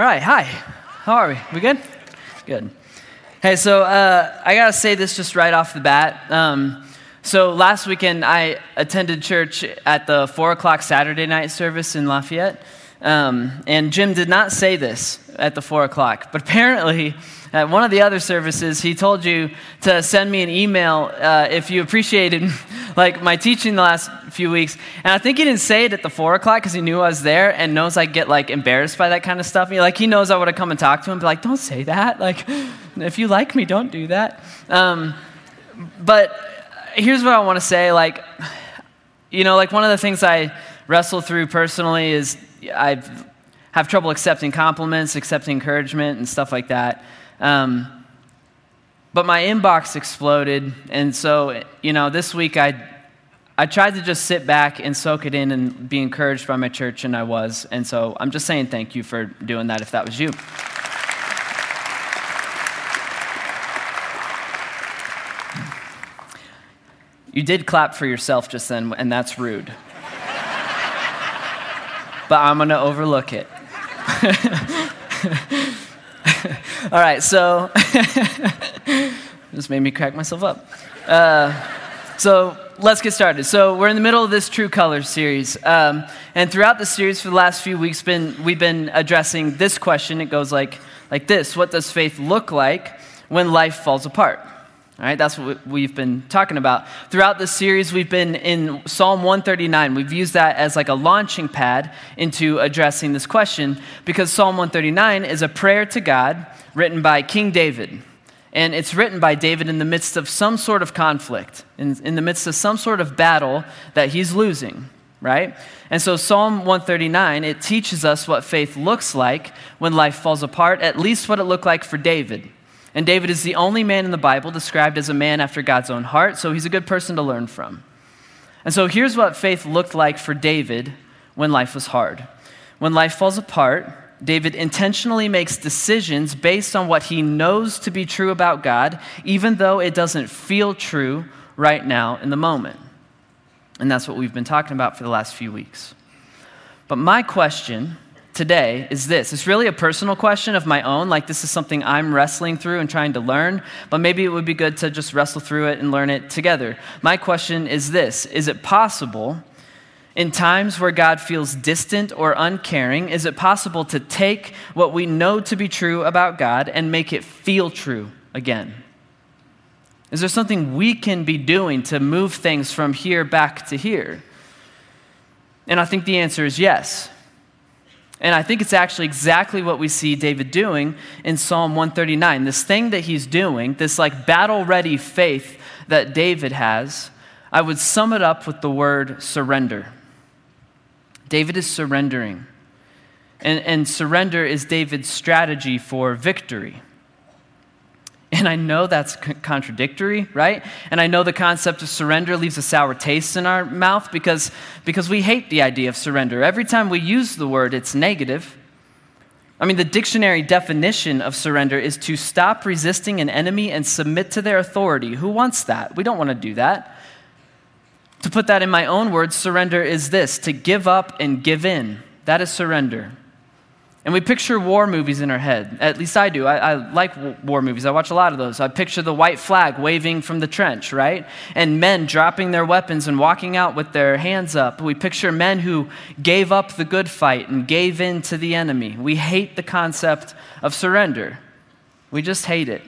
All right, hi. How are we? We good? Good. Hey, so uh, I gotta say this just right off the bat. Um, so last weekend I attended church at the four o'clock Saturday night service in Lafayette, um, and Jim did not say this at the four o'clock, but apparently at one of the other services, he told you to send me an email uh, if you appreciated like my teaching the last few weeks. And I think he didn't say it at the four o'clock because he knew I was there and knows I get like embarrassed by that kind of stuff. Like he knows I would have come and talked to him, be like, "Don't say that. Like, if you like me, don't do that." Um, but here's what I want to say. Like, you know, like one of the things I wrestle through personally is I have trouble accepting compliments, accepting encouragement, and stuff like that. Um, but my inbox exploded, and so you know, this week I I tried to just sit back and soak it in and be encouraged by my church, and I was. And so I'm just saying thank you for doing that. If that was you. You did clap for yourself just then, and that's rude. but I'm going to overlook it. All right, so this made me crack myself up. Uh, so let's get started. So we're in the middle of this True Colors series, um, and throughout the series for the last few weeks, been we've been addressing this question. It goes like like this: What does faith look like when life falls apart? All right, that's what we've been talking about. Throughout this series, we've been in Psalm 139. We've used that as like a launching pad into addressing this question because Psalm 139 is a prayer to God written by King David. And it's written by David in the midst of some sort of conflict, in, in the midst of some sort of battle that he's losing, right? And so Psalm 139, it teaches us what faith looks like when life falls apart, at least what it looked like for David. And David is the only man in the Bible described as a man after God's own heart, so he's a good person to learn from. And so here's what faith looked like for David when life was hard. When life falls apart, David intentionally makes decisions based on what he knows to be true about God, even though it doesn't feel true right now in the moment. And that's what we've been talking about for the last few weeks. But my question today is this. It's really a personal question of my own. Like, this is something I'm wrestling through and trying to learn, but maybe it would be good to just wrestle through it and learn it together. My question is this Is it possible, in times where God feels distant or uncaring, is it possible to take what we know to be true about God and make it feel true again? Is there something we can be doing to move things from here back to here? And I think the answer is yes. And I think it's actually exactly what we see David doing in Psalm 139. This thing that he's doing, this like battle ready faith that David has, I would sum it up with the word surrender. David is surrendering. And, and surrender is David's strategy for victory. And I know that's contradictory, right? And I know the concept of surrender leaves a sour taste in our mouth because, because we hate the idea of surrender. Every time we use the word, it's negative. I mean, the dictionary definition of surrender is to stop resisting an enemy and submit to their authority. Who wants that? We don't want to do that. To put that in my own words, surrender is this to give up and give in. That is surrender. And we picture war movies in our head. At least I do. I, I, like war movies. I watch a lot of those. I picture the white flag waving from the trench, right? And men dropping their weapons and walking out with their hands up. We picture men who gave up the good fight and gave in to the enemy. We hate the concept of surrender. We just hate it.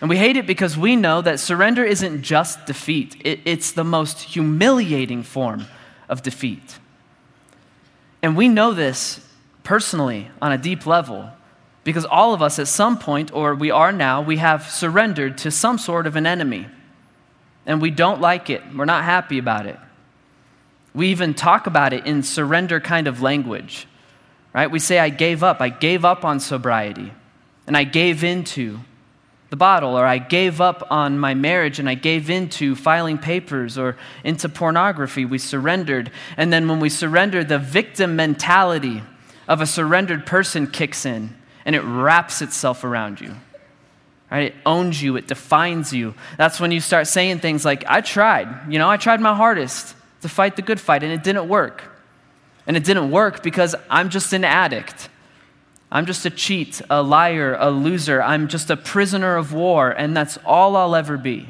And we hate it because we know that surrender isn't just defeat, it, it's the most humiliating form of defeat. And we know this personally on a deep level because all of us at some point, or we are now, we have surrendered to some sort of an enemy. And we don't like it. We're not happy about it. We even talk about it in surrender kind of language, right? We say, I gave up. I gave up on sobriety. And I gave into the bottle, or I gave up on my marriage and I gave into filing papers or into pornography. We surrendered. And then when we surrendered, the victim mentality of a surrendered person kicks in and it wraps itself around you. Right? It owns you, it defines you. That's when you start saying things like, I tried, you know, I tried my hardest to fight the good fight and it didn't work. And it didn't work because I'm just an addict. I'm just a cheat, a liar, a loser. I'm just a prisoner of war, and that's all I'll ever be.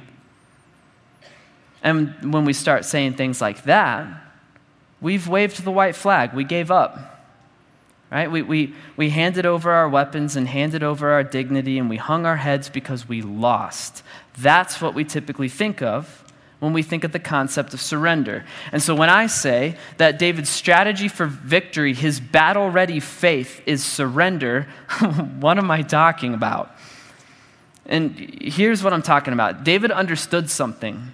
And when we start saying things like that, we've waved the white flag. We gave up. Right? We, we, we handed over our weapons and handed over our dignity, and we hung our heads because we lost. That's what we typically think of when we think of the concept of surrender. And so when I say that David's strategy for victory, his battle ready faith, is surrender, what am I talking about? And here's what I'm talking about David understood something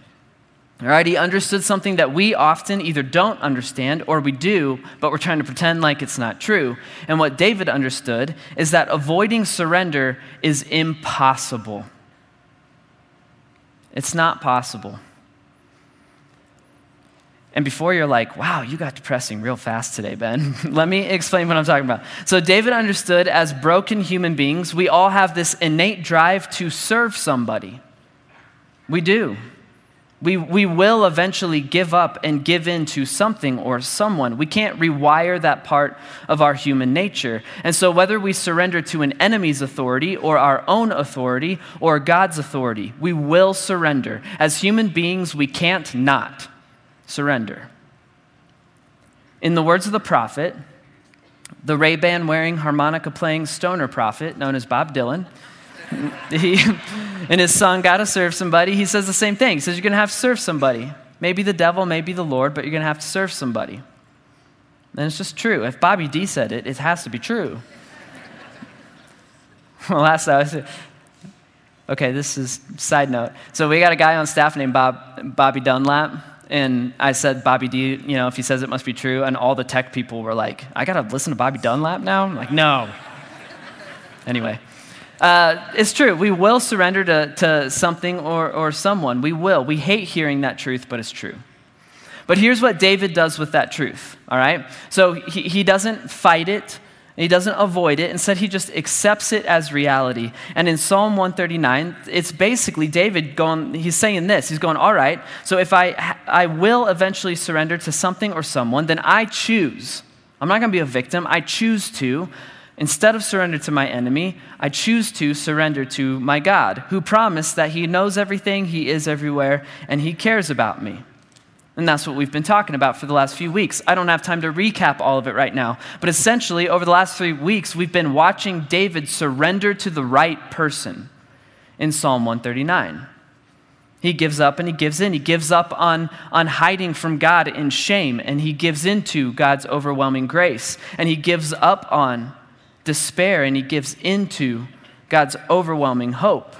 all right, he understood something that we often either don't understand or we do, but we're trying to pretend like it's not true. And what David understood is that avoiding surrender is impossible. It's not possible. And before you're like, wow, you got depressing real fast today, Ben, let me explain what I'm talking about. So, David understood as broken human beings, we all have this innate drive to serve somebody. We do. We, we will eventually give up and give in to something or someone. We can't rewire that part of our human nature. And so, whether we surrender to an enemy's authority or our own authority or God's authority, we will surrender. As human beings, we can't not surrender. In the words of the prophet, the Ray Ban wearing, harmonica playing stoner prophet known as Bob Dylan, he, in his song, Gotta Serve Somebody, he says the same thing. He says, You're going to have to serve somebody. Maybe the devil, maybe the Lord, but you're going to have to serve somebody. And it's just true. If Bobby D said it, it has to be true. well, last I was, okay, this is side note. So we got a guy on staff named Bob, Bobby Dunlap. And I said, Bobby D, you know, if he says it must be true. And all the tech people were like, I got to listen to Bobby Dunlap now? I'm like, no. anyway. Uh, it's true. We will surrender to, to something or, or someone. We will. We hate hearing that truth, but it's true. But here's what David does with that truth, all right? So he, he doesn't fight it, he doesn't avoid it. Instead, he just accepts it as reality. And in Psalm 139, it's basically David going, he's saying this. He's going, all right, so if I, I will eventually surrender to something or someone, then I choose. I'm not going to be a victim. I choose to Instead of surrender to my enemy, I choose to surrender to my God, who promised that He knows everything, He is everywhere, and He cares about me. And that's what we've been talking about for the last few weeks. I don't have time to recap all of it right now. But essentially, over the last three weeks, we've been watching David surrender to the right person in Psalm 139. He gives up and he gives in. He gives up on, on hiding from God in shame, and he gives into God's overwhelming grace. And he gives up on despair and he gives into God's overwhelming hope.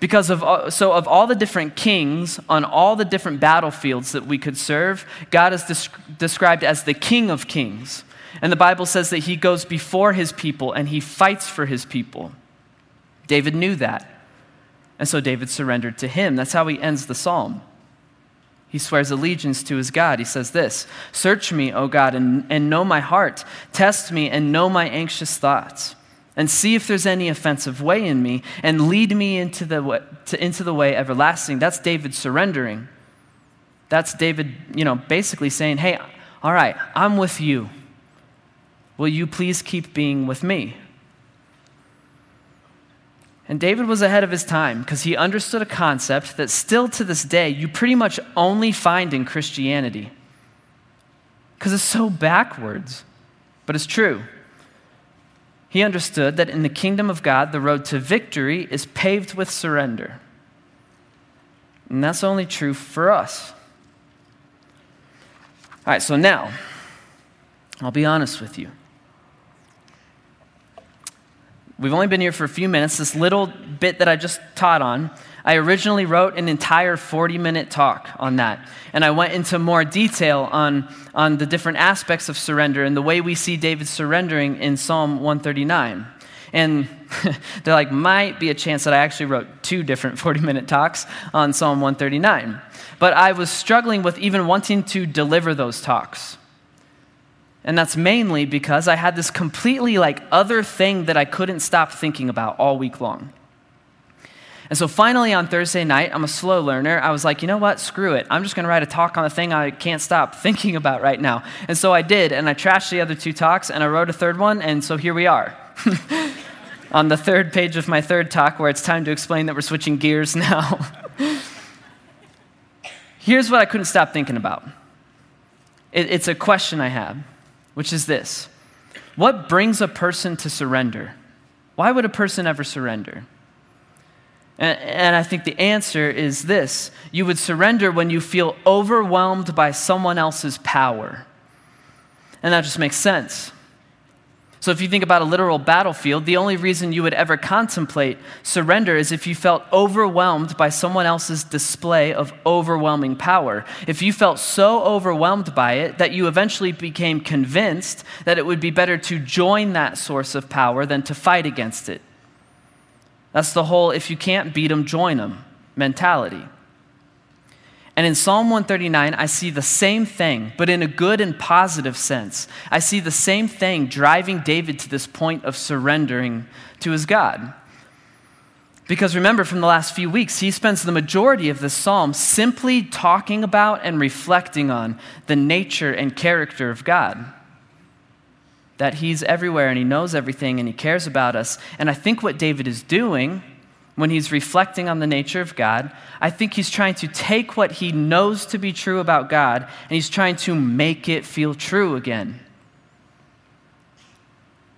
Because of, uh, so, of all the different kings on all the different battlefields that we could serve, God is described as the King of Kings. And the Bible says that he goes before his people and he fights for his people. David knew that. And so David surrendered to him. That's how he ends the psalm. He swears allegiance to his God. He says this Search me, O God, and, and know my heart. Test me and know my anxious thoughts. And see if there's any offensive way in me, and lead me into the way, to, into the way everlasting. That's David surrendering. That's David, you know, basically saying, Hey, all right, I'm with you. Will you please keep being with me? And David was ahead of his time because he understood a concept that still to this day you pretty much only find in Christianity. Because it's so backwards, but it's true. He understood that in the kingdom of God, the road to victory is paved with surrender. And that's only true for us. All right, so now, I'll be honest with you. We've only been here for a few minutes. This little bit that I just taught on, I originally wrote an entire 40 minute talk on that. And I went into more detail on, on the different aspects of surrender and the way we see David surrendering in Psalm 139. And there like might be a chance that I actually wrote two different 40 minute talks on Psalm 139. But I was struggling with even wanting to deliver those talks. And that's mainly because I had this completely like other thing that I couldn't stop thinking about all week long. And so finally on Thursday night, I'm a slow learner. I was like, you know what? Screw it. I'm just going to write a talk on the thing I can't stop thinking about right now. And so I did, and I trashed the other two talks, and I wrote a third one, and so here we are. on the third page of my third talk, where it's time to explain that we're switching gears now. Here's what I couldn't stop thinking about it, it's a question I have, which is this What brings a person to surrender? Why would a person ever surrender? And, and, I think the answer is this you would surrender when you feel overwhelmed by someone else's power. And that just makes sense. So, if you think about a literal battlefield, the only reason you would ever contemplate surrender is if you felt overwhelmed by someone else's display of overwhelming power. If you felt so overwhelmed by it that you eventually became convinced that it would be better to join that source of power than to fight against it. That's the whole if you can't beat them, join them mentality. And in Psalm 139, I see the same thing, but in a good and positive sense. I see the same thing driving David to this point of surrendering to his God. Because remember, from the last few weeks, he spends the majority of this psalm simply talking about and reflecting on the nature and character of God. That he's everywhere and he knows everything and he cares about us. And I think what David is doing when he's reflecting on the nature of God, I think he's trying to take what he knows to be true about God and he's trying to make it feel true again.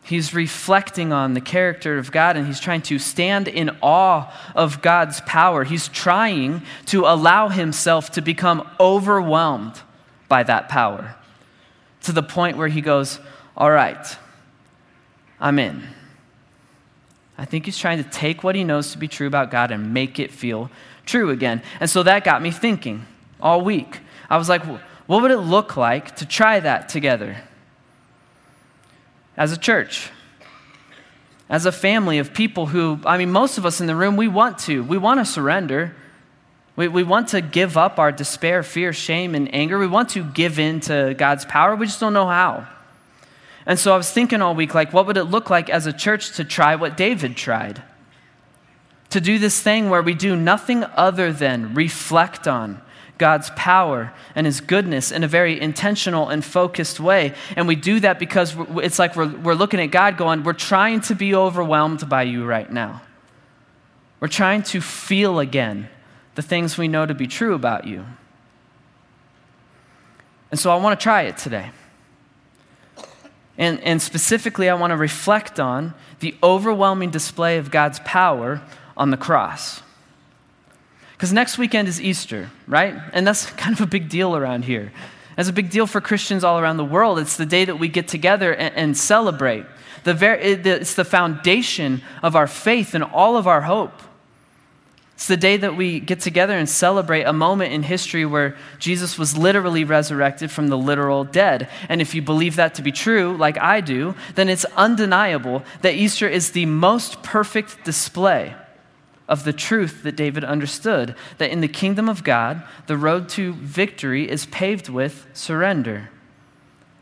He's reflecting on the character of God and he's trying to stand in awe of God's power. He's trying to allow himself to become overwhelmed by that power to the point where he goes, All right, I'm in. I think he's trying to take what he knows to be true about God and make it feel true again. And so that got me thinking all week. I was like, what would it look like to try that together? As a church, as a family of people who, I mean, most of us in the room, we want to. We want to surrender. We, we want to give up our despair, fear, shame, and anger. We want to give in to God's power. We just don't know how. And so I was thinking all week, like, what would it look like as a church to try what David tried? To do this thing where we do nothing other than reflect on God's power and His goodness in a very intentional and focused way. And we do that because it's like we're, we're looking at God going, we're trying to be overwhelmed by you right now. We're trying to feel again the things we know to be true about you. And so I want to try it today. And, and specifically, I want to reflect on the overwhelming display of God's power on the cross. Because next weekend is Easter, right? And that's kind of a big deal around here. It's a big deal for Christians all around the world. It's the day that we get together and, and celebrate. The ver- it's the foundation of our faith and all of our hope. It's the day that we get together and celebrate a moment in history where Jesus was literally resurrected from the literal dead. And if you believe that to be true, like I do, then it's undeniable that Easter is the most perfect display of the truth that David understood that in the kingdom of God, the road to victory is paved with surrender.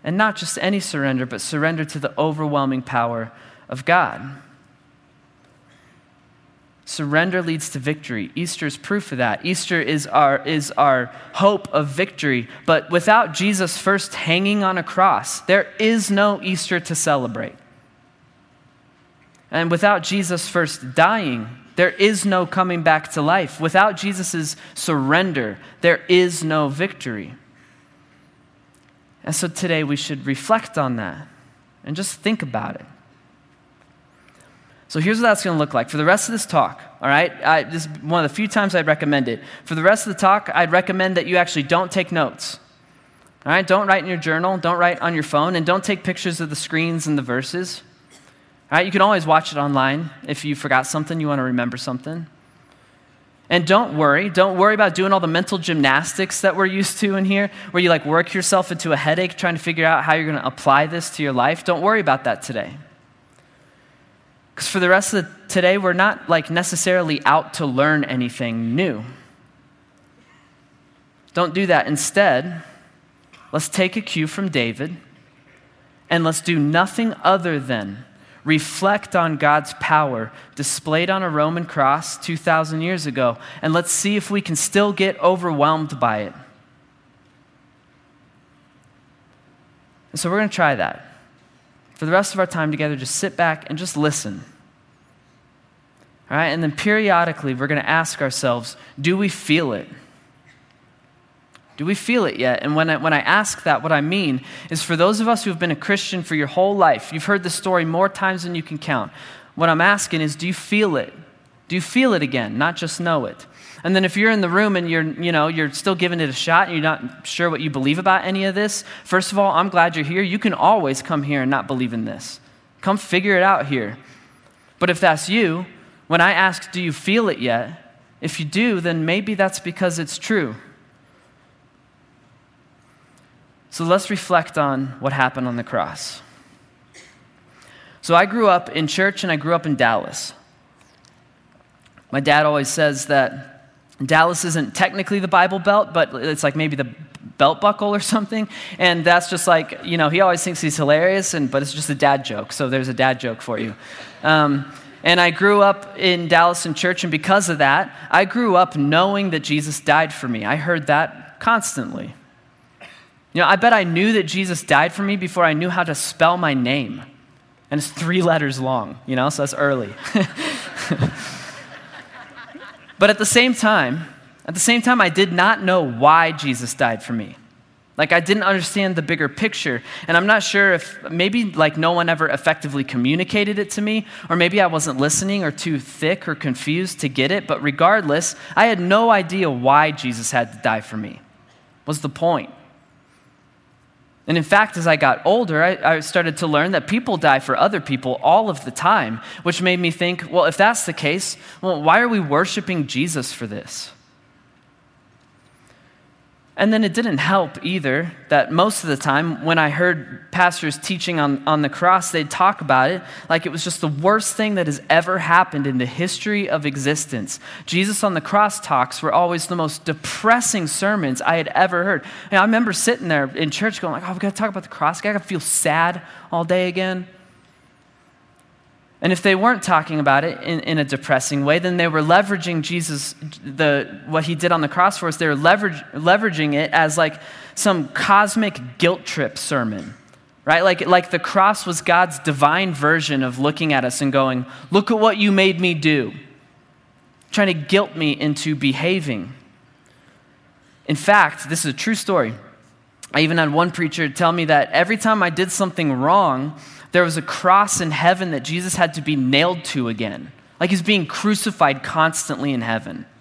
And not just any surrender, but surrender to the overwhelming power of God. Surrender leads to victory. Easter is proof of that. Easter is our, is our hope of victory. But without Jesus first hanging on a cross, there is no Easter to celebrate. And without Jesus first dying, there is no coming back to life. Without Jesus' surrender, there is no victory. And so today we should reflect on that and just think about it. So here's what that's going to look like for the rest of this talk. All right, I, this is one of the few times I'd recommend it. For the rest of the talk, I'd recommend that you actually don't take notes. All right, don't write in your journal, don't write on your phone, and don't take pictures of the screens and the verses. All right, you can always watch it online if you forgot something, you want to remember something. And don't worry, don't worry about doing all the mental gymnastics that we're used to in here, where you like work yourself into a headache trying to figure out how you're going to apply this to your life. Don't worry about that today. Because for the rest of the, today, we're not like necessarily out to learn anything new. Don't do that. Instead, let's take a cue from David and let's do nothing other than reflect on God's power displayed on a Roman cross 2,000 years ago, and let's see if we can still get overwhelmed by it. And so we're going to try that. For the rest of our time together, just sit back and just listen. All right, and then periodically we're going to ask ourselves do we feel it? Do we feel it yet? And when I, when I ask that, what I mean is for those of us who have been a Christian for your whole life, you've heard this story more times than you can count. What I'm asking is, do you feel it? Do you feel it again, not just know it? And then if you're in the room and you're, you know, you're still giving it a shot and you're not sure what you believe about any of this, first of all, I'm glad you're here. You can always come here and not believe in this. Come figure it out here. But if that's you, when I ask, do you feel it yet? If you do, then maybe that's because it's true. So let's reflect on what happened on the cross. So I grew up in church and I grew up in Dallas. My dad always says that Dallas isn't technically the Bible Belt, but it's like maybe the belt buckle or something. And that's just like, you know, he always thinks he's hilarious, and, but it's just a dad joke. So there's a dad joke for you. Um, and I grew up in Dallas in church, and because of that, I grew up knowing that Jesus died for me. I heard that constantly. You know, I bet I knew that Jesus died for me before I knew how to spell my name. And it's three letters long, you know, so that's early. but at the same time, at the same time, I did not know why Jesus died for me. Like, I didn't understand the bigger picture. And I'm not sure if maybe, like, no one ever effectively communicated it to me, or maybe I wasn't listening or too thick or confused to get it. But regardless, I had no idea why Jesus had to die for me. What's the point? And in fact, as I got older, I, I, started to learn that people die for other people all of the time, which made me think, well, if that's the case, well, why are we worshiping Jesus for this? And then it didn't help either that most of the time when I heard pastors teaching on, on the cross, they'd talk about it like it was just the worst thing that has ever happened in the history of existence. Jesus on the cross talks were always the most depressing sermons I had ever heard. And I remember sitting there in church going like, oh, we got to talk about the cross. I got to feel sad all day again. And if they weren't talking about it in, in a depressing way, then they were leveraging Jesus, the, what he did on the cross for us, they were leverage, leveraging it as like some cosmic guilt trip sermon, right? Like, like the cross was God's divine version of looking at us and going, Look at what you made me do, trying to guilt me into behaving. In fact, this is a true story. I even had one preacher tell me that every time I did something wrong, there was a cross in heaven that Jesus had to be nailed to again. Like he's being crucified constantly in heaven.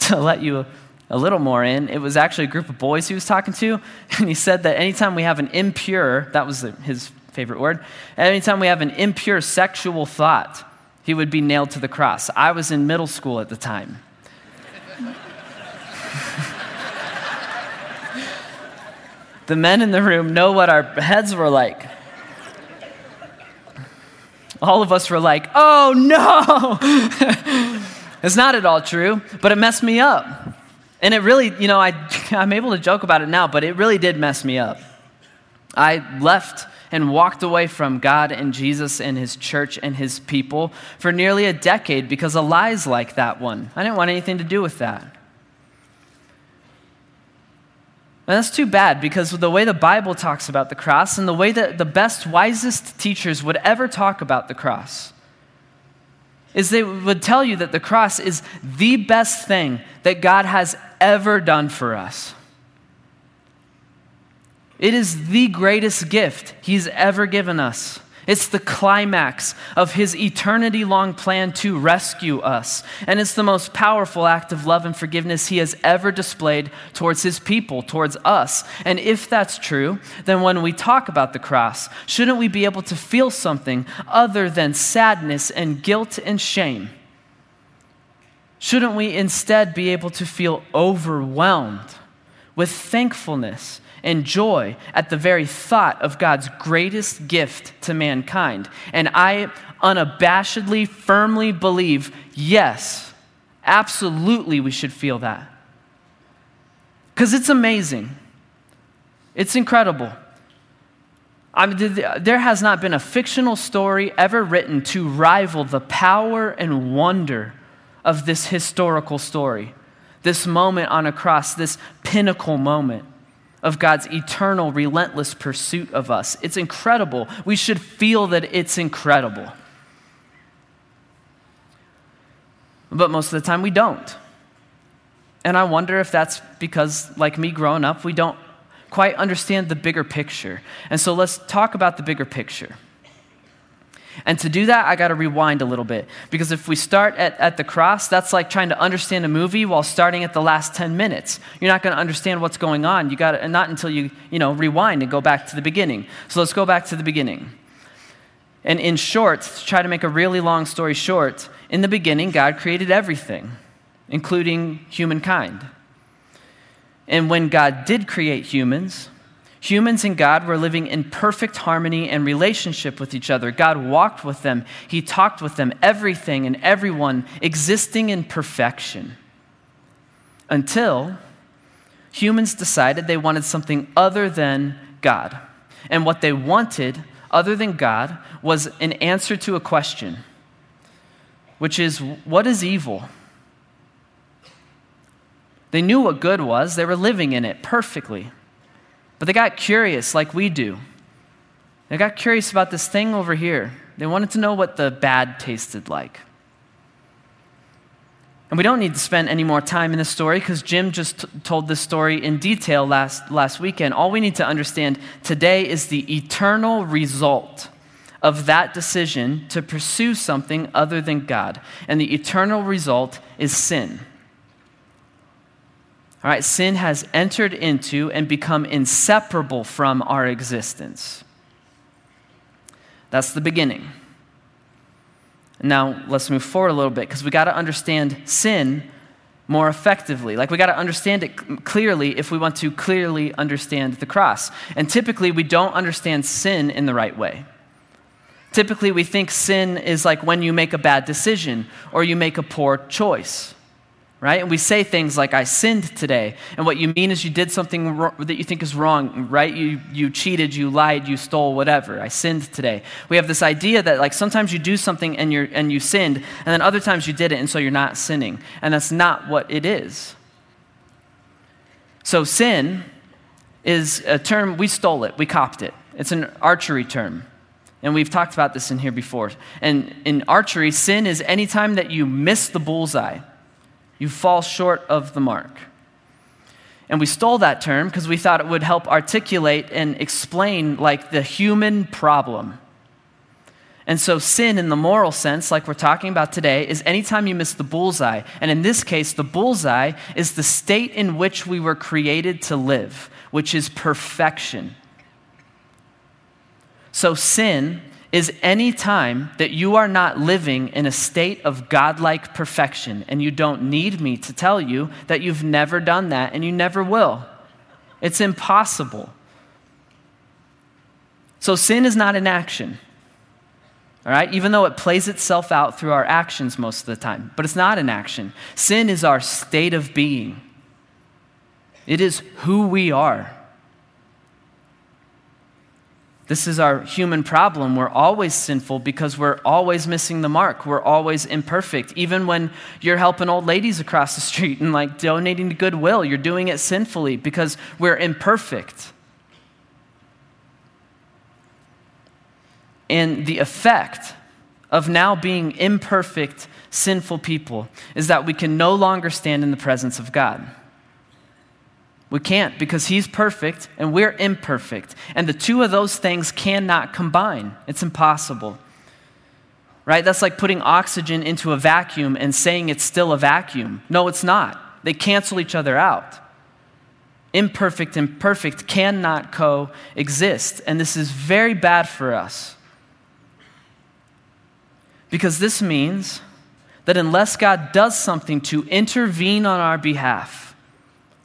To let you a little more in, it was actually a group of boys he was talking to, and he said that anytime we have an impure, that was his favorite word, anytime we have an impure sexual thought, he would be nailed to the cross. I was in middle school at the time. the men in the room know what our heads were like all of us were like, oh no! it's not at all true, but it messed me up. And it really, you know, I, I'm able to joke about it now, but it really did mess me up. I left and walked away from God and Jesus and His church and His people for nearly a decade because of lies like that one. I didn't want anything to do with that. And that's too bad because the way the Bible talks about the cross and the way that the best, wisest teachers would ever talk about the cross is they would tell you that the cross is the best thing that God has ever done for us. It is the greatest gift He's ever given us. It's the climax of his eternity long plan to rescue us. And it's the most powerful act of love and forgiveness he has ever displayed towards his people, towards us. And if that's true, then when we talk about the cross, shouldn't we be able to feel something other than sadness and guilt and shame? Shouldn't we instead be able to feel overwhelmed with thankfulness and joy at the very thought of God's greatest gift to mankind. And I unabashedly, firmly believe yes, absolutely, we should feel that. Because it's amazing, it's incredible. I mean, there has not been a fictional story ever written to rival the power and wonder of this historical story, this moment on a cross, this pinnacle moment of God's eternal, relentless pursuit of us. It's incredible. We should feel that it's incredible. But most of the time, we don't. And I wonder if that's because, like me growing up, we don't quite understand the bigger picture. And so let's talk about the bigger picture. And to do that, I got to rewind a little bit. Because if we start at, at the cross, that's like trying to understand a movie while starting at the last 10 minutes. You're not going to understand what's going on. You got to, not until you, you know, rewind and go back to the beginning. So let's go back to the beginning. And in short, to try to make a really long story short, in the beginning, God created everything, including humankind. And when God did create humans, humans and God were living in perfect harmony and relationship with each other. God walked with them, He talked with them, everything and everyone existing in perfection. Until humans decided they wanted something other than God. And what they wanted, other than God, was an answer to a question, which is what is evil? They knew what good was, they were living in it perfectly. But they got curious, like we do. They got curious about this thing over here. They wanted to know what the bad tasted like. And we don't need to spend any more time in this story because Jim just t- told this story in detail last, last weekend. All we need to understand today is the eternal result of that decision to pursue something other than God. And the eternal result is sin. All right, sin has entered into and become inseparable from our existence. That's the beginning. Now, let's move forward a little bit because we got to understand sin more effectively. Like, we got to understand it clearly if we want to clearly understand the cross. And typically, we don't understand sin in the right way. Typically, we think sin is like when you make a bad decision or you make a poor choice right? And we say things like, I sinned today. And what you mean is you did something that you think is wrong, right? You, you cheated, you lied, you stole, whatever. I sinned today. We have this idea that, like, sometimes you do something and, you're, and you sinned, and then other times you did it, and so you're not sinning. And that's not what it is. So, sin is a term, we stole it, we copped it. It's an archery term. And we've talked about this in here before. And in archery, sin is any time that you miss the bullseye you fall short of the mark. And we stole that term because we thought it would help articulate and explain, like, the human problem. And so, sin in the moral sense, like we're talking about today, is anytime you miss the bullseye. And in this case, the bullseye is the state in which we were created to live, which is perfection. So, sin is any time that you are not living in a state of godlike perfection, and you don't need me to tell you that you've never done that and you never will. It's impossible. So, sin is not an action, all right, even though it plays itself out through our actions most of the time, but it's not an action. Sin is our state of being, it is who we are. This is our human problem. We're always sinful because we're always missing the mark. We're always imperfect. Even when you're helping old ladies across the street and like donating to Goodwill, you're doing it sinfully because we're imperfect. And the effect of now being imperfect, sinful people is that we can no longer stand in the presence of God. We can't because he's perfect and we're imperfect. And the two of those things cannot combine. It's impossible. Right? That's like putting oxygen into a vacuum and saying it's still a vacuum. No, it's not. They cancel each other out. Imperfect and perfect cannot coexist. And this is very bad for us. Because this means that unless God does something to intervene on our behalf,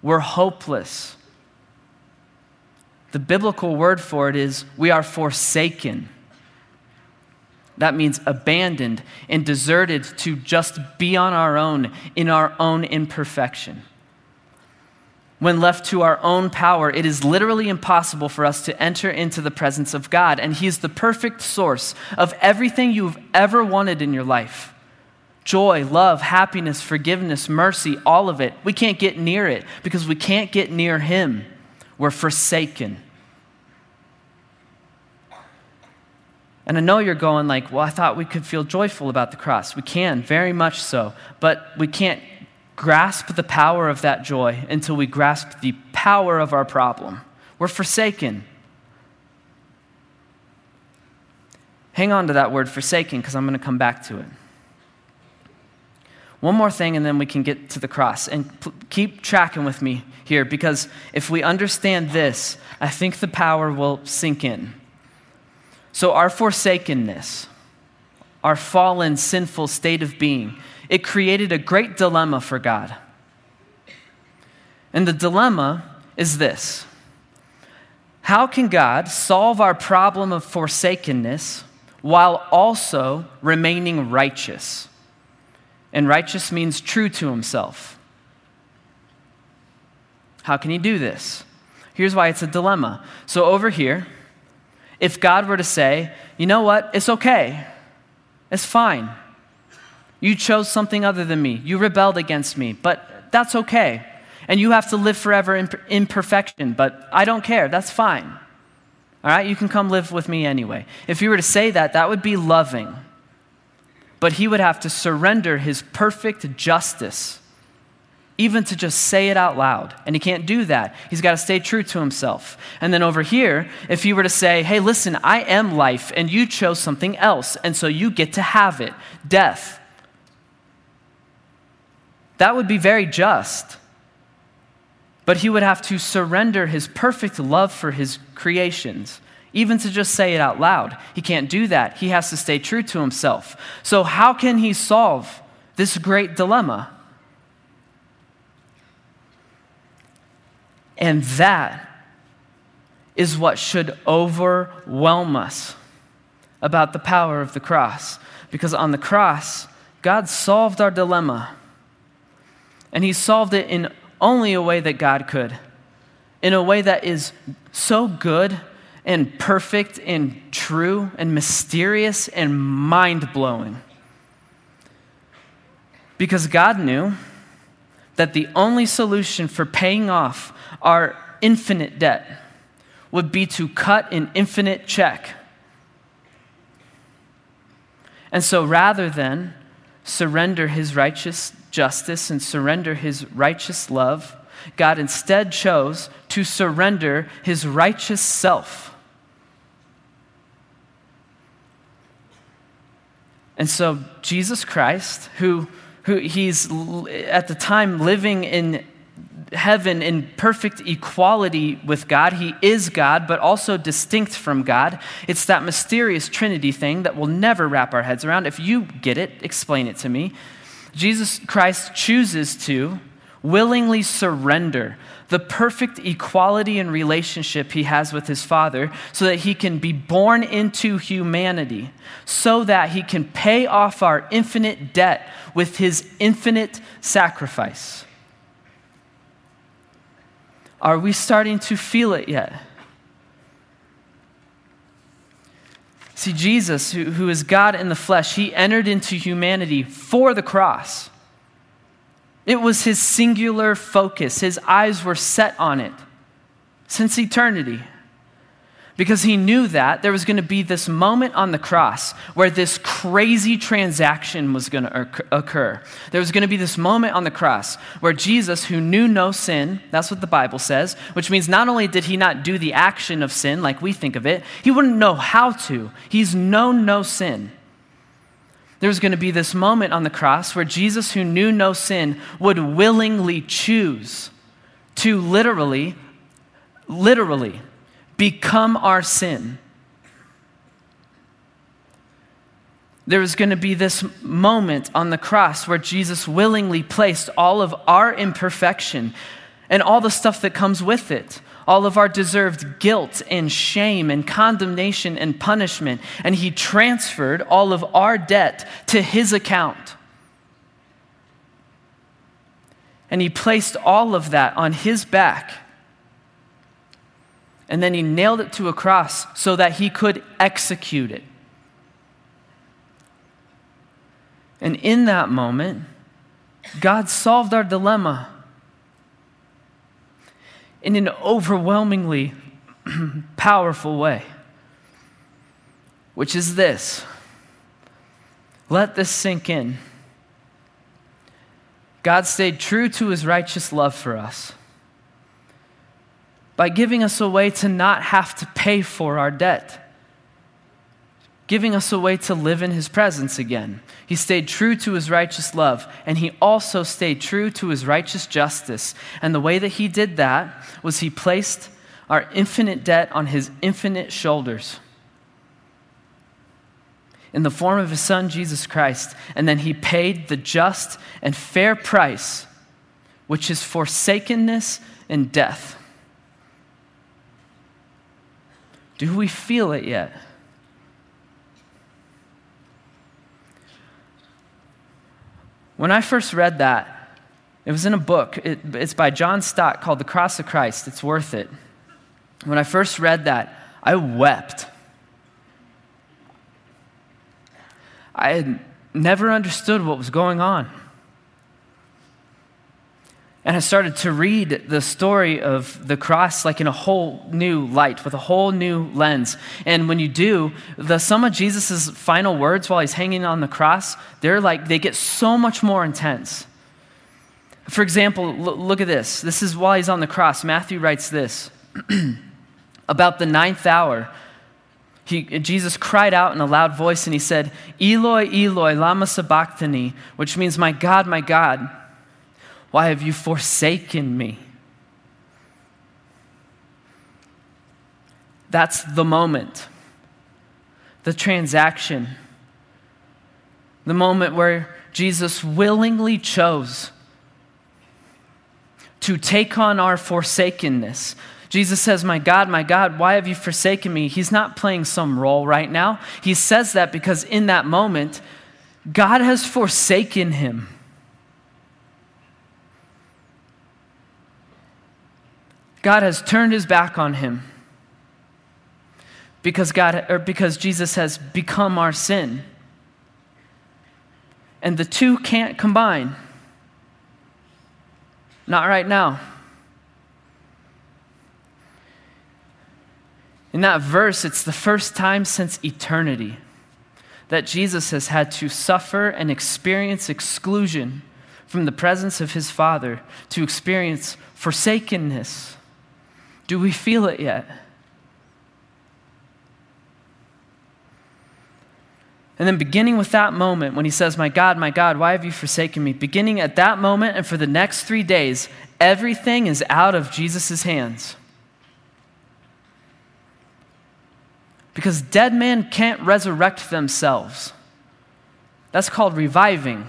we're hopeless. The biblical word for it is we are forsaken. That means abandoned and deserted to just be on our own in our own imperfection. when left to our own power, it is literally impossible for us to enter into the presence of God. And He is the perfect source of everything you've ever wanted in your life joy, love, happiness, forgiveness, mercy, all of it. We can't get near it because we can't get near Him. We're forsaken. And I know you're going like, well, I thought we could feel joyful about the cross. We can, very much so. But we can't grasp the power of that joy until we grasp the power of our problem. We're forsaken. Hang on to that word forsaken because I'm going to come back to it. One more thing, and then we can get to the cross. And p- keep tracking with me here because if we understand this, I think the power will sink in. So, our forsakenness, our fallen, sinful state of being, it created a great dilemma for God. And the dilemma is this How can God solve our problem of forsakenness while also remaining righteous? And righteous means true to himself. How can he do this? Here's why it's a dilemma. So, over here, if God were to say, you know what, it's okay, it's fine, you chose something other than me. You rebelled against me, but that's okay. And you have to live forever in imperfection, but I don't care. That's fine. All right? You can come live with me anyway. If you were to say that, that would be loving. But he would have to surrender his perfect justice, even to just say it out loud. And he can't do that. He's got to stay true to himself. And then over here, if he were to say, hey, listen, I am life, and you chose something else, and so you get to have it death that would be very just. But he would have to surrender his perfect love for his creations, even to just say it out loud. He can't do that. He has to stay true to himself. So, how can he solve this great dilemma? And that is what should overwhelm us about the power of the cross. Because on the cross, God solved our dilemma. And he solved it in only a way that God could, in a way that is so good and perfect and true and mysterious and mind blowing. Because God knew that the only solution for paying off our infinite debt would be to cut an infinite check. And so rather than surrender his righteous justice and surrender his righteous love, God instead chose to surrender his righteous self. And so, Jesus Christ, who, who he's at the time living in heaven in perfect equality with God. He is God, but also distinct from God. It's that mysterious Trinity thing that we'll never wrap our heads around. If you get it, explain it to me. Jesus Christ chooses to willingly surrender the perfect equality and relationship he has with his Father so that he can be born into humanity, so that he can pay off our infinite debt with his infinite sacrifice. Are we starting to feel it yet? See, Jesus, who, who is God in the flesh, he entered into humanity for the cross. It was his singular focus, his eyes were set on it since eternity because he knew that there was going to be this moment on the cross where this crazy transaction was going to occur. There was going to be this moment on the cross where Jesus, who knew no sin, that's what the Bible says, which means not only did he not do the action of sin like we think of it, he wouldn't know how to. He's known no sin. There was going to be this moment on the cross where Jesus, who knew no sin, would willingly choose to literally, literally, become our sin. There was going to be this moment on the cross where Jesus willingly placed all of our imperfection and all the stuff that comes with it, all of our deserved guilt and shame and condemnation and punishment, and he transferred all of our debt to his account. And he placed all of that on his back. And then he nailed it to a cross so that he could execute it. And in that moment, God solved our dilemma in an overwhelmingly powerful way, which is this. Let this sink in. God stayed true to his righteous love for us by giving us a way to not have to pay for our debt giving us a way to live in his presence again. He stayed true to his righteous love, and he also stayed true to his righteous justice. And the way that he did that was he placed our infinite debt on his infinite shoulders in the form of his son, Jesus Christ. And then he paid the just and fair price, which is forsakenness and death. Do we feel it yet? When I first read that, it was in a book. It, it's by John Stott called The Cross of Christ. It's worth it. When I first read that, I wept. I had never understood what was going on. And I started to read the story of the cross like in a whole new light, with a whole new lens. And when you do, the, some of Jesus' final words while he's hanging on the cross, they're like, they get so much more intense. For example, look at this. This is while he's on the cross. Matthew writes this about the ninth hour. He, Jesus cried out in a loud voice and he said, Eloi, Eloi, lama sabachthani, which means, My God, my God why have you forsaken me? That's the moment, the transaction, the moment where Jesus willingly chose to take on our forsakenness. Jesus says, My God, my God, why have you forsaken me? He's not playing some role right now. He says that because in that moment, God has forsaken him. God has turned his back on him because God or because Jesus has become our sin. And the two can't combine. Not right now. In that verse, it's the first time since eternity that Jesus has had to suffer and experience exclusion from the presence of his Father, to experience forsakenness do we feel it yet? And then, beginning with that moment when he says, My God, my God, why have you forsaken me? Beginning at that moment and for the next three days, everything is out of Jesus' hands. Because dead men can't resurrect themselves. That's called reviving.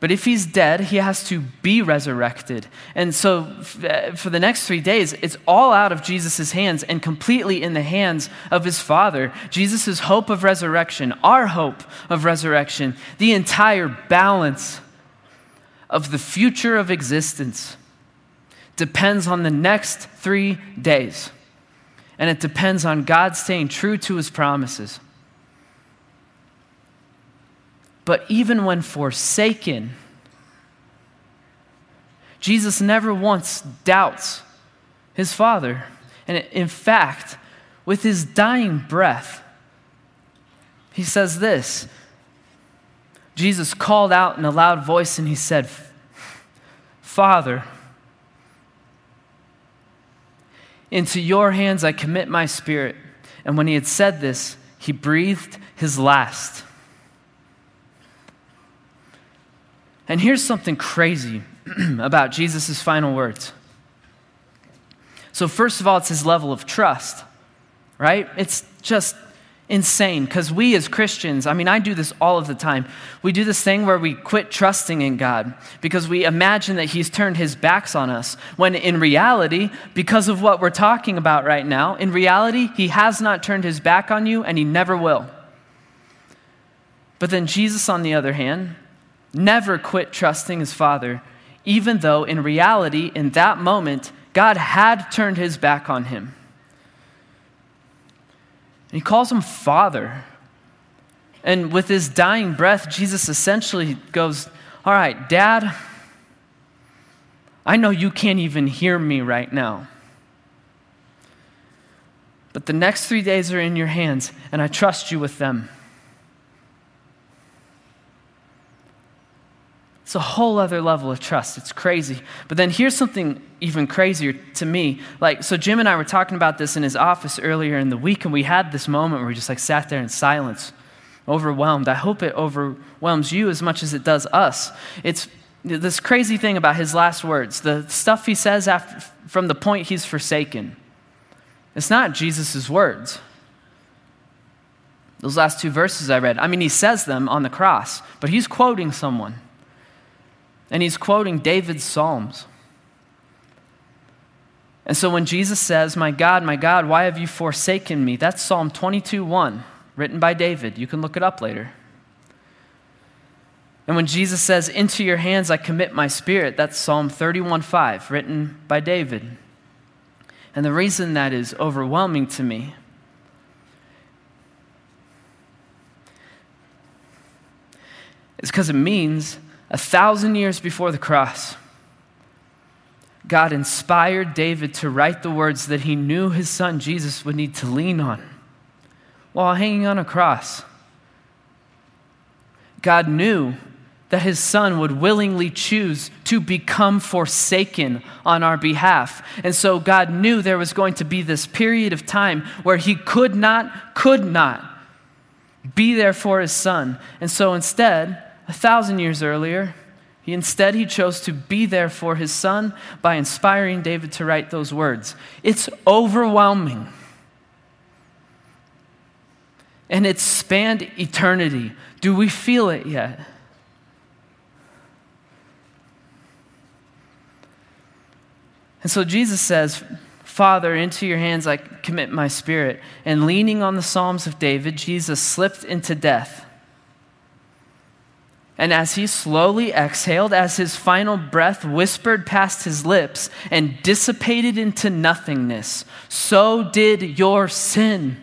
But if he's dead, he has to be resurrected. And so uh, for the next three days, it's all out of Jesus' hands and completely in the hands of his Father. Jesus' hope of resurrection, our hope of resurrection, the entire balance of the future of existence depends on the next three days. And it depends on God staying true to his promises. But even when forsaken, Jesus never once doubts his Father. And in fact, with his dying breath, he says this Jesus called out in a loud voice and he said, Father, into your hands I commit my spirit. And when he had said this, he breathed his last. And here's something crazy about Jesus' final words. So, first of all, it's his level of trust, right? It's just insane because we as Christians, I mean, I do this all of the time. We do this thing where we quit trusting in God because we imagine that He's turned His backs on us, when in reality, because of what we're talking about right now, in reality, He has not turned His back on you and He never will. But then Jesus, on the other hand, never quit trusting his father, even though in reality, in that moment, God had turned his back on him. And he calls him father. And with his dying breath, Jesus essentially goes, All right, dad, I know you can't even hear me right now. But the next three days are in your hands, and I trust you with them. It's a whole other level of trust. It's crazy. But then here's something even crazier to me. Like, so Jim and I were talking about this in his office earlier in the week, and we had this moment where we just like sat there in silence, overwhelmed. I hope it overwhelms you as much as it does us. It's this crazy thing about his last words, the stuff he says after, from the point he's forsaken. It's not Jesus' words. Those last two verses I read, I mean, he says them on the cross, but he's quoting someone. And he's quoting David's Psalms. And so when Jesus says, My God, my God, why have you forsaken me? That's Psalm 22 1, written by David. You can look it up later. And when Jesus says, Into your hands I commit my spirit, that's Psalm 31 5, written by David. And the reason that is overwhelming to me is because it means a thousand years before the cross, God inspired David to write the words that he knew his son Jesus would need to lean on while hanging on a cross. God knew that his son would willingly choose to become forsaken on our behalf. And so God knew there was going to be this period of time where he could not, could not be there for his son. And so instead, a thousand years earlier, he instead he chose to be there for his son by inspiring David to write those words. It's overwhelming. And it spanned eternity. Do we feel it yet? And so Jesus says, Father, into your hands I commit my spirit. And leaning on the Psalms of David, Jesus slipped into death. And as he slowly exhaled, as his final breath whispered past his lips and dissipated into nothingness, so did your sin.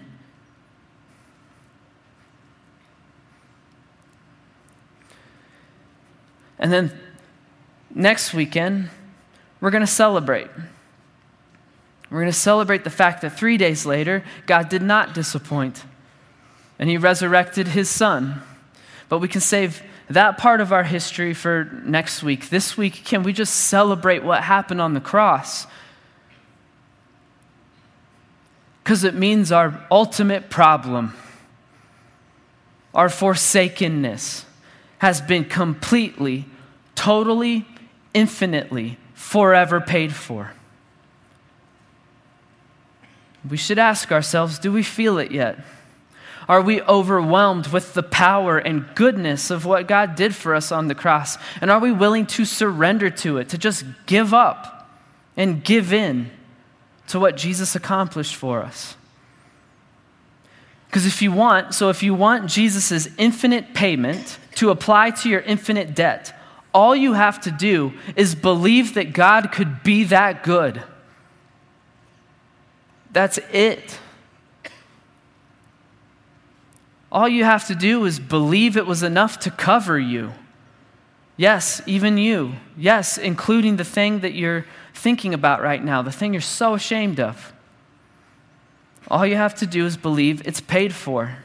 And then next weekend, we're going to celebrate. We're going to celebrate the fact that three days later, God did not disappoint and he resurrected his son. But we can save that part of our history for next week. This week, can we just celebrate what happened on the cross? Because it means our ultimate problem, our forsakenness, has been completely, totally, infinitely forever paid for. We should ask ourselves do we feel it yet? Are we overwhelmed with the power and goodness of what God did for us on the cross? And are we willing to surrender to it, to just give up and give in to what Jesus accomplished for us? Because if you want, so if you want Jesus' infinite payment to apply to your infinite debt, all you have to do is believe that God could be that good. That's it. All you have to do is believe it was enough to cover you. Yes, even you. Yes, including the thing that you're thinking about right now, the thing you're so ashamed of. All you have to do is believe it's paid for.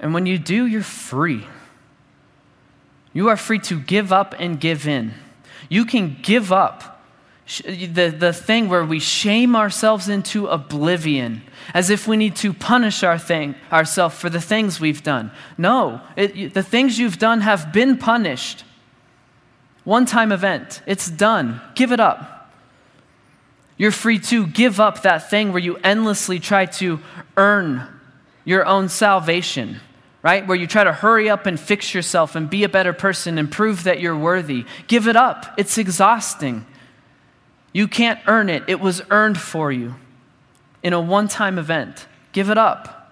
And when you do, you're free. You are free to give up and give in. You can give up the, the thing where we shame ourselves into oblivion as if we need to punish our thing, ourselves for the things we've done. No, it, the things you've done have been punished. One time event, it's done. Give it up. You're free to give up that thing where you endlessly try to earn your own salvation right? Where you try to hurry up and fix yourself and be a better person and prove that you're worthy. Give it up. It's exhausting. You can't earn it, it was earned for you in a one time event. Give it up.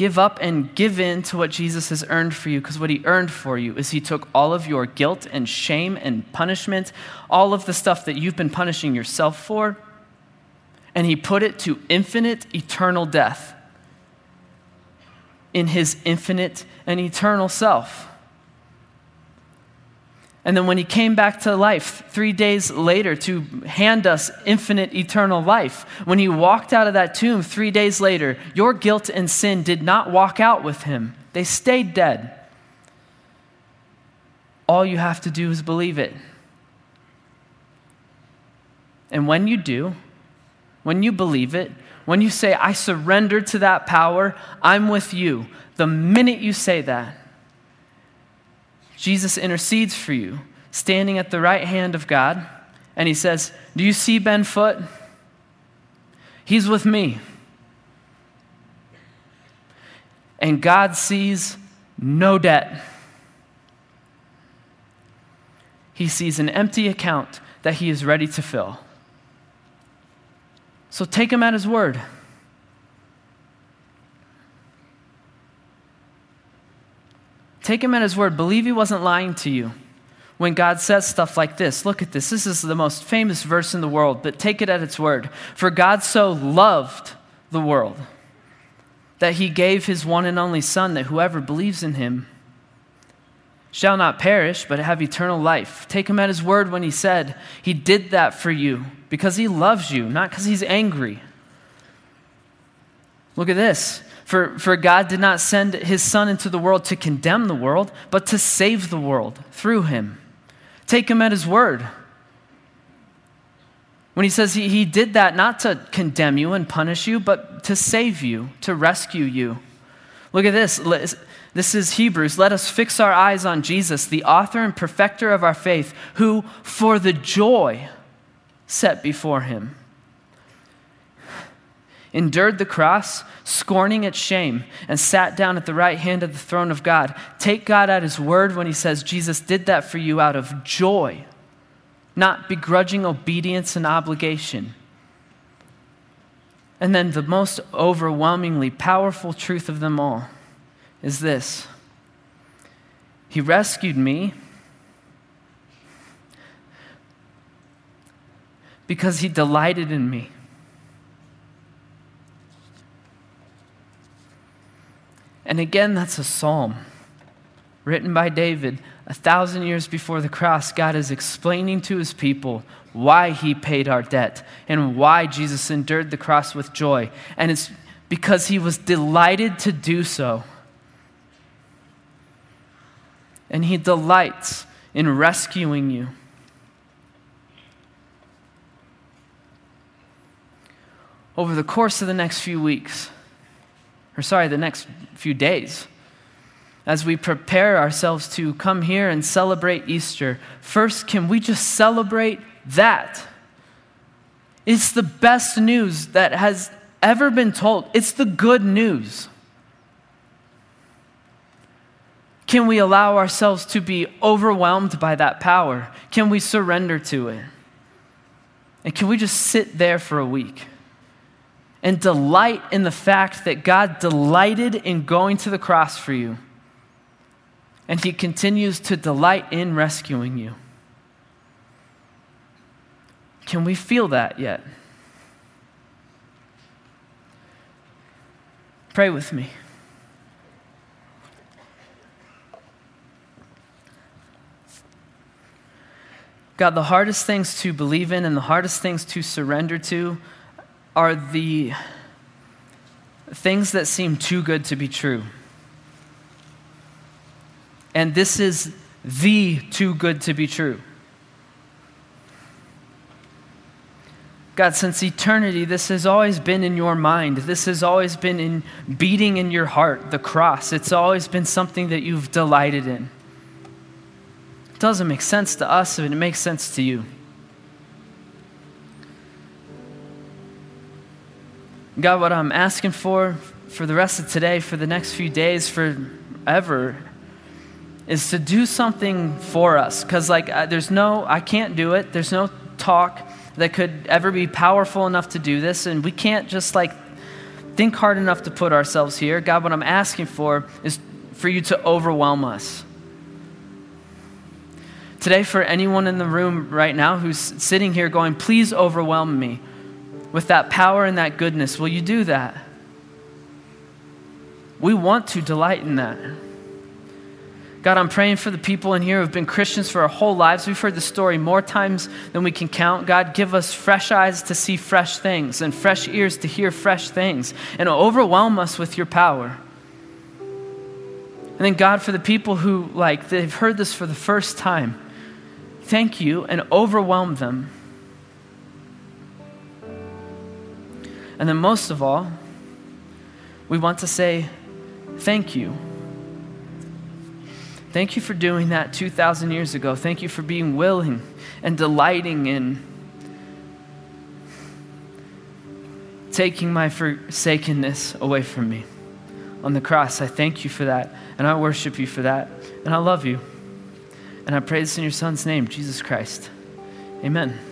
give up and give in to what Jesus has earned for you, because what he earned for you is he took all of your guilt and shame and punishment, all of the stuff that you've been punishing yourself for, and he put it to infinite, eternal death in his infinite and eternal self. And then when he came back to life three days later to hand us infinite eternal life, when he walked out of that tomb three days later, your guilt and sin did not walk out with him, they stayed dead. All you have to do is believe it. And when you do, when you believe it, when you say, I surrender to that power, I'm with you, the minute you say that, Jesus intercedes for you, standing at the right hand of God, and he says, Do you see Ben Foot? He's with me. And God sees no debt. He sees an empty account that he is ready to fill. So take him at his word. Take him at his word. Believe he wasn't lying to you when God says stuff like this. Look at this. This is the most famous verse in the world, but take it at its word. For God so loved the world that he gave his one and only Son, that whoever believes in him shall not perish, but have eternal life. Take him at his word when he said he did that for you because he loves you, not because he's angry. Look at this. For, for God did not send his Son into the world to condemn the world, but to save the world through him. Take him at his word. When he says he, he did that not to condemn you and punish you, but to save you, to rescue you. Look at this. This is Hebrews. Let us fix our eyes on Jesus, the author and perfecter of our faith, who, for the joy set before him, endured the cross, scorning its shame, and sat down at the right hand of the throne of God. Take God at his word when he says Jesus did that for you out of joy, not begrudging obedience and obligation. And then the most overwhelmingly powerful truth of them all is this He rescued me because he delighted in me. And again, that's a psalm written by David. A thousand years before the cross, God is explaining to his people why he paid our debt and why Jesus endured the cross with joy. And it's because he was delighted to do so. And he delights in rescuing you. Over the course of the next few weeks, or sorry, the next few days, as we prepare ourselves to come here and celebrate Easter, first, can we just celebrate that? It's the best news that has ever been told, it's the good news. Can we allow ourselves to be overwhelmed by that power? Can we surrender to it? And can we just sit there for a week? And delight in the fact that God delighted in going to the cross for you. And He continues to delight in rescuing you. Can we feel that yet? Pray with me. God, the hardest things to believe in and the hardest things to surrender to are the things that seem too good to be true. And this is the too good to be true. God, since eternity, this has always been in your mind. This has always been in beating in your heart, the cross. It's always been something that you've delighted in. It doesn't make sense to us, but it makes sense to you. God, what I'm asking for for the rest of today, for the next few days, forever, is to do something for us. Because, like, there's no, I can't do it. There's no talk that could ever be powerful enough to do this. And we can't just, like, think hard enough to put ourselves here. God, what I'm asking for is for you to overwhelm us. Today, for anyone in the room right now who's sitting here going, please overwhelm me with that power and that goodness, will you do that? We want to delight in that. God, I'm praying for the people in here who have been Christians for our whole lives. We've heard the story more times than we can count. God, give us fresh eyes to see fresh things and fresh ears to hear fresh things and overwhelm us with your power. And then, God, for the people who, like, they've heard this for the first time, thank you and overwhelm them. And then, most of all, we want to say thank you. Thank you for doing that 2,000 years ago. Thank you for being willing and delighting in taking my forsakenness away from me on the cross. I thank you for that, and I worship you for that, and I love you. And I pray this in your Son's name, Jesus Christ. Amen.